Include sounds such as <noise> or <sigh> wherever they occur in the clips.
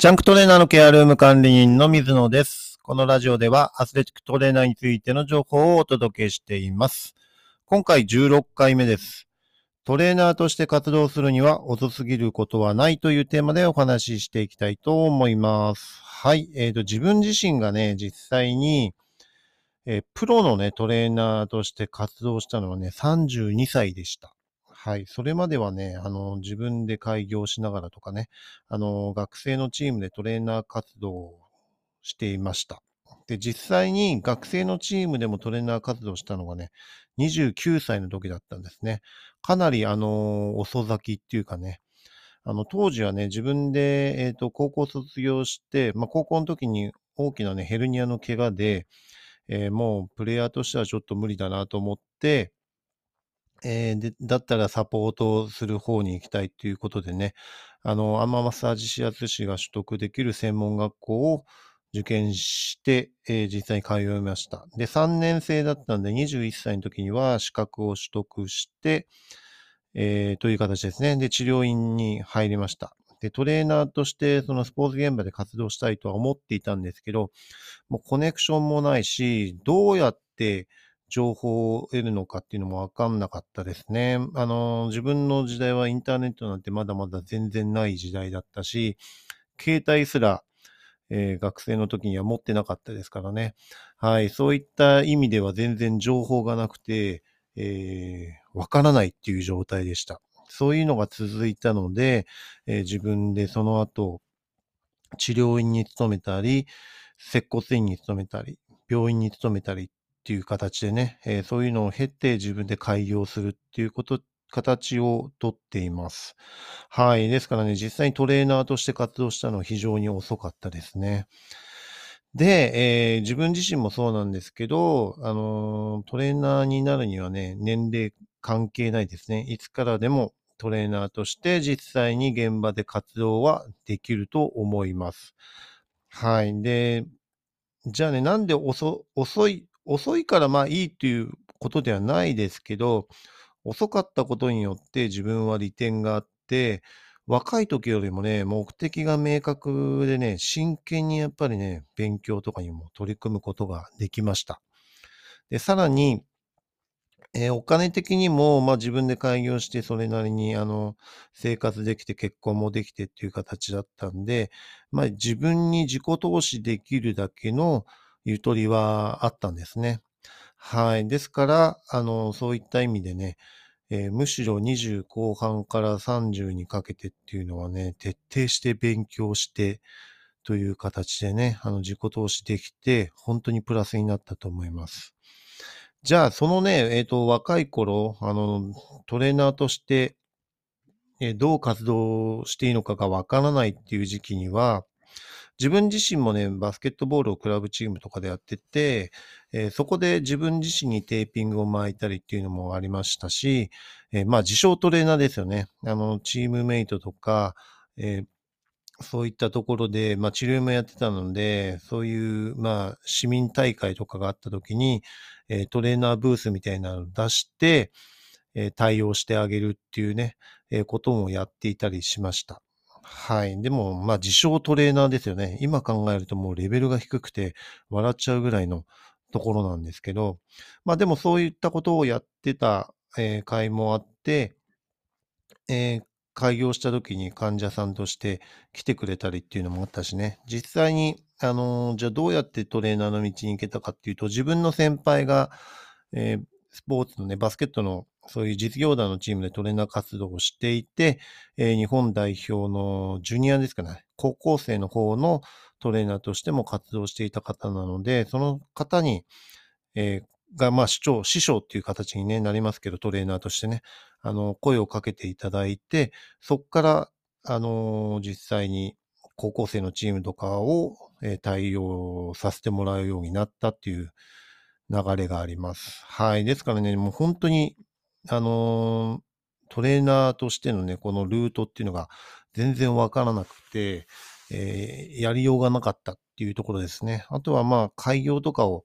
ジャンクトレーナーのケアルーム管理人の水野です。このラジオではアスレチックトレーナーについての情報をお届けしています。今回16回目です。トレーナーとして活動するには遅すぎることはないというテーマでお話ししていきたいと思います。はい。えっ、と、自分自身がね、実際に、えープロのね、トレーナーとして活動したのはね、32歳でした。はい。それまではね、あの、自分で開業しながらとかね、あの、学生のチームでトレーナー活動をしていました。で、実際に学生のチームでもトレーナー活動したのがね、29歳の時だったんですね。かなり、あの、遅咲きっていうかね、あの、当時はね、自分で、えっ、と、高校卒業して、まあ、高校の時に大きなね、ヘルニアの怪我で、えーもうプレイヤーとしてはちょっと無理だなと思って、えーで、だったらサポートする方に行きたいということでね、あの、アンママッサージ指圧師が取得できる専門学校を受験して、えー実際に通いました。で、3年生だったんで、21歳の時には資格を取得して、えーという形ですね。で、治療院に入りました。で、トレーナーとして、そのスポーツ現場で活動したいとは思っていたんですけど、もうコネクションもないし、どうやって情報を得るのかっていうのもわかんなかったですね。あの、自分の時代はインターネットなんてまだまだ全然ない時代だったし、携帯すら、えー学生の時には持ってなかったですからね。はい。そういった意味では全然情報がなくて、えーわからないっていう状態でした。そういうのが続いたので、えー自分でその後、治療院に勤めたり、接骨院に勤めたり、病院に勤めたりっていう形でね、えーそういうのを経て自分で開業するっていうこと、形をとっています。はい。ですからね、実際にトレーナーとして活動したのは非常に遅かったですね。で、えー自分自身もそうなんですけど、あのートレーナーになるにはね、年齢関係ないですね。いつからでもトレーナーとして実際に現場で活動はできると思います。はい。で、じゃあね、なんで遅、遅い、遅いからまあいいっていうことではないですけど、遅かったことによって自分は利点があって、若い時よりもね、目的が明確でね、真剣にやっぱりね、勉強とかにも取り組むことができました。で、さらに、えーお金的にも、まあ自分で開業して、それなりに、あの、生活できて、結婚もできてっていう形だったんで、まあ自分に自己投資できるだけのゆとりはあったんですね。はい。ですから、あの、そういった意味でね、えーむしろ20後半から30にかけてっていうのはね、徹底して勉強してという形でね、あの、自己投資できて、本当にプラスになったと思います。じゃあ、そのね、えっ、と、若い頃、あの、トレーナーとして、えどう活動していいのかがわからないっていう時期には、自分自身もね、バスケットボールをクラブチームとかでやってて、えーそこで自分自身にテーピングを巻いたりっていうのもありましたし、えーまあ自称トレーナーですよね。あの、チームメイトとか、えーそういったところで、まあ治療もやってたので、そういう、まあ市民大会とかがあった時に、えートレーナーブースみたいなのを出して、えー対応してあげるっていうね、えーこともやっていたりしました。はい。でも、まあ、自称トレーナーですよね。今考えるともうレベルが低くて笑っちゃうぐらいのところなんですけど、まあでもそういったことをやってた、えー会もあって、えー開業した時に患者さんとして来てくれたりっていうのもあったしね。実際に、あのーじゃあどうやってトレーナーの道に行けたかっていうと、自分の先輩が、えースポーツのね、バスケットのそういう実業団のチームでトレーナー活動をしていて、えー日本代表のジュニアですかね、高校生の方のトレーナーとしても活動していた方なので、その方に、えーが、まあ、市長、師匠っていう形に、ね、なりますけど、トレーナーとしてね、あの、声をかけていただいて、そこから、あのー実際に高校生のチームとかを、え対応させてもらうようになったっていう流れがあります。はい。ですからね、もう本当に、あのトレーナーとしてのね、このルートっていうのが全然わからなくて、えーやりようがなかったっていうところですね。あとはまあ、開業とかを、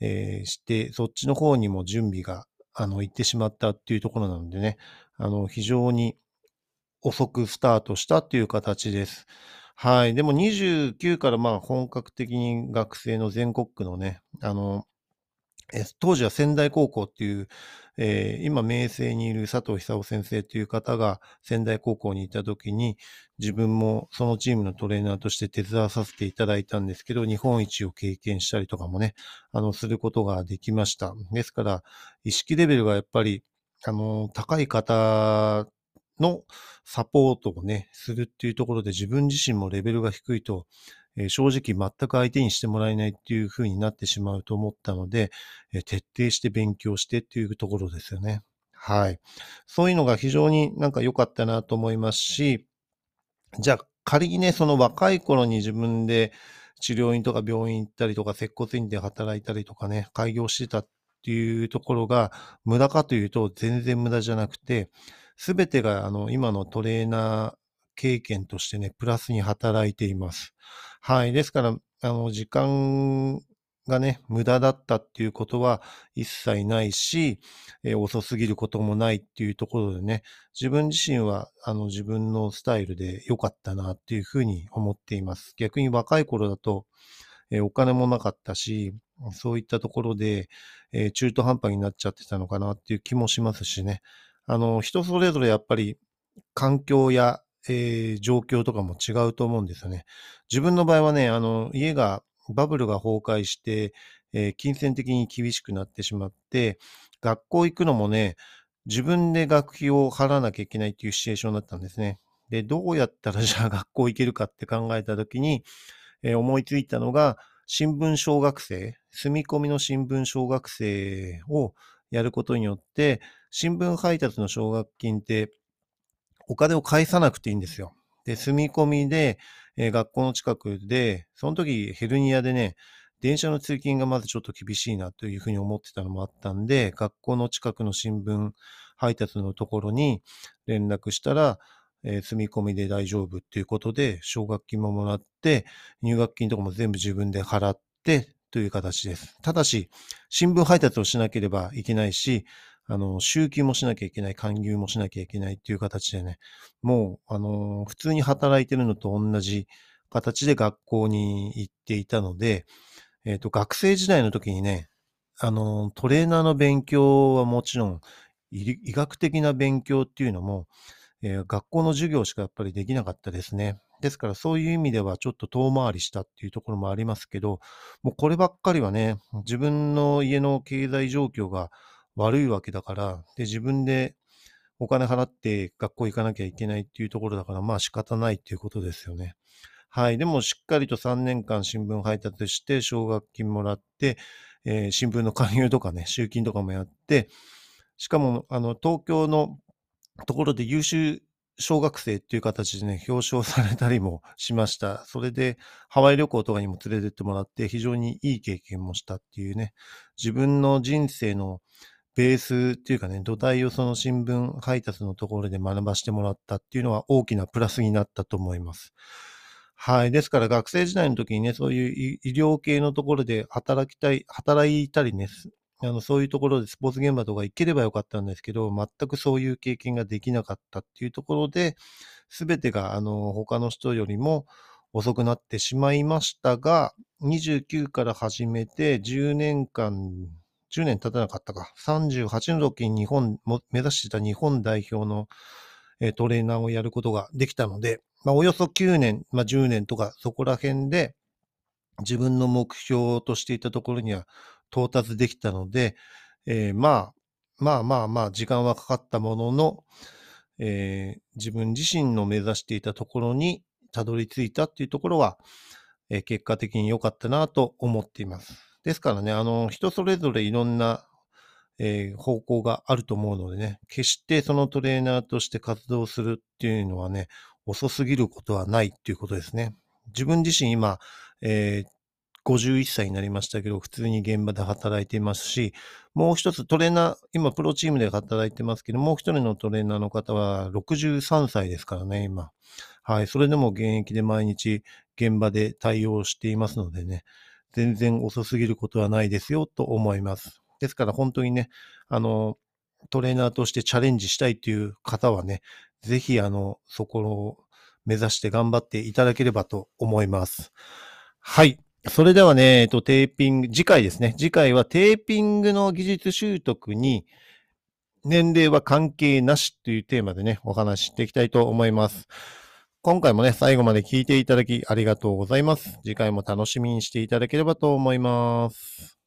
えーして、そっちの方にも準備が、あの、行ってしまったっていうところなのでね、あの、非常に遅くスタートしたっていう形です。はい。でも29からまあ本格的に学生の全国区のね、あの、当時は仙台高校っていう、えー今、明星にいる佐藤久夫先生という方が仙台高校にいた時に、自分もそのチームのトレーナーとして手伝わさせていただいたんですけど、日本一を経験したりとかもね、あの、することができました。ですから、意識レベルがやっぱり、あの、高い方のサポートをね、するっていうところで自分自身もレベルが低いと、正直全く相手にしてもらえないっていう風になってしまうと思ったので、徹底して勉強してっていうところですよね。はい。そういうのが非常になんか良かったなと思いますし、じゃあ仮にね、その若い頃に自分で治療院とか病院行ったりとか、接骨院で働いたりとかね、開業してたっていうところが無駄かというと全然無駄じゃなくて、すべてがあの今のトレーナー経験としてね、プラスに働いています。はい。ですから、あの、時間がね、無駄だったっていうことは一切ないし、えー遅すぎることもないっていうところでね、自分自身は、あの、自分のスタイルで良かったなっていうふうに思っています。逆に若い頃だと、えーお金もなかったし、そういったところで、えー中途半端になっちゃってたのかなっていう気もしますしね。あの、人それぞれやっぱり環境や、えー状況とかも違うと思うんですよね。自分の場合はね、あの、家が、バブルが崩壊して、えー金銭的に厳しくなってしまって、学校行くのもね、自分で学費を払わなきゃいけないっていうシチュエーションだったんですね。で、どうやったら <laughs> じゃあ学校行けるかって考えたときに、えー思いついたのが、新聞小学生、住み込みの新聞小学生をやることによって、新聞配達の奨学金ってお金を返さなくていいんですよ。で、住み込みで、えー学校の近くで、その時ヘルニアでね、電車の通勤がまずちょっと厳しいなというふうに思ってたのもあったんで、学校の近くの新聞配達のところに連絡したら、えー住み込みで大丈夫っていうことで、奨学金ももらって、入学金とかも全部自分で払ってという形です。ただし、新聞配達をしなければいけないし、あの、週休もしなきゃいけない、勧誘もしなきゃいけないっていう形でね、もう、あの、普通に働いてるのと同じ形で学校に行っていたので、えっ、と、学生時代の時にね、あの、トレーナーの勉強はもちろん、医医学的な勉強っていうのも、えー学校の授業しかやっぱりできなかったですね。ですからそういう意味ではちょっと遠回りしたっていうところもありますけど、もうこればっかりはね、自分の家の経済状況が悪いわけだから、で、自分でお金払って学校行かなきゃいけないっていうところだから、まあ仕方ないっていうことですよね。はい。でもしっかりと3年間新聞配達して、奨学金もらって、えー新聞の勧誘とかね、集金とかもやって、しかも、あの、東京のところで優秀小学生っていう形でね、表彰されたりもしました。それで、ハワイ旅行とかにも連れてってもらって、非常にいい経験もしたっていうね、自分の人生のベースっていうかね、土台をその新聞配達のところで学ばしてもらったっていうのは大きなプラスになったと思います。はい。ですから学生時代の時にね、そういう医療系のところで働きたい、働いたりね、あの、そういうところでスポーツ現場とか行ければよかったんですけど、全くそういう経験ができなかったっていうところで、すべてが、あの、他の人よりも遅くなってしまいましたが、29から始めて10年間、10年経たなかったか、38の時に日本、目指していた日本代表のえトレーナーをやることができたので、まあ、およそ9年、まあ、10年とかそこら辺で自分の目標としていたところには到達できたので、えーまあ、まあまあまあ時間はかかったものの、えー自分自身の目指していたところにたどり着いたっていうところは、えー結果的に良かったなと思っています。ですからね、あの、人それぞれいろんなえー方向があると思うのでね、決してそのトレーナーとして活動するっていうのはね、遅すぎることはないっていうことですね。自分自身今、えー51歳になりましたけど、普通に現場で働いていますし、もう一つトレーナー、今プロチームで働いてますけど、もう一人のトレーナーの方は63歳ですからね、今。はい、それでも現役で毎日現場で対応していますのでね、全然遅すぎることはないですよと思います。ですから本当にね、あの、トレーナーとしてチャレンジしたいという方はね、ぜひあの、そこの目指して頑張っていただければと思います。はい。それではね、えっと、テーピング、次回ですね。次回はテーピングの技術習得に年齢は関係なしというテーマでね、お話ししていきたいと思います。今回もね、最後まで聞いていただきありがとうございます。次回も楽しみにしていただければと思います。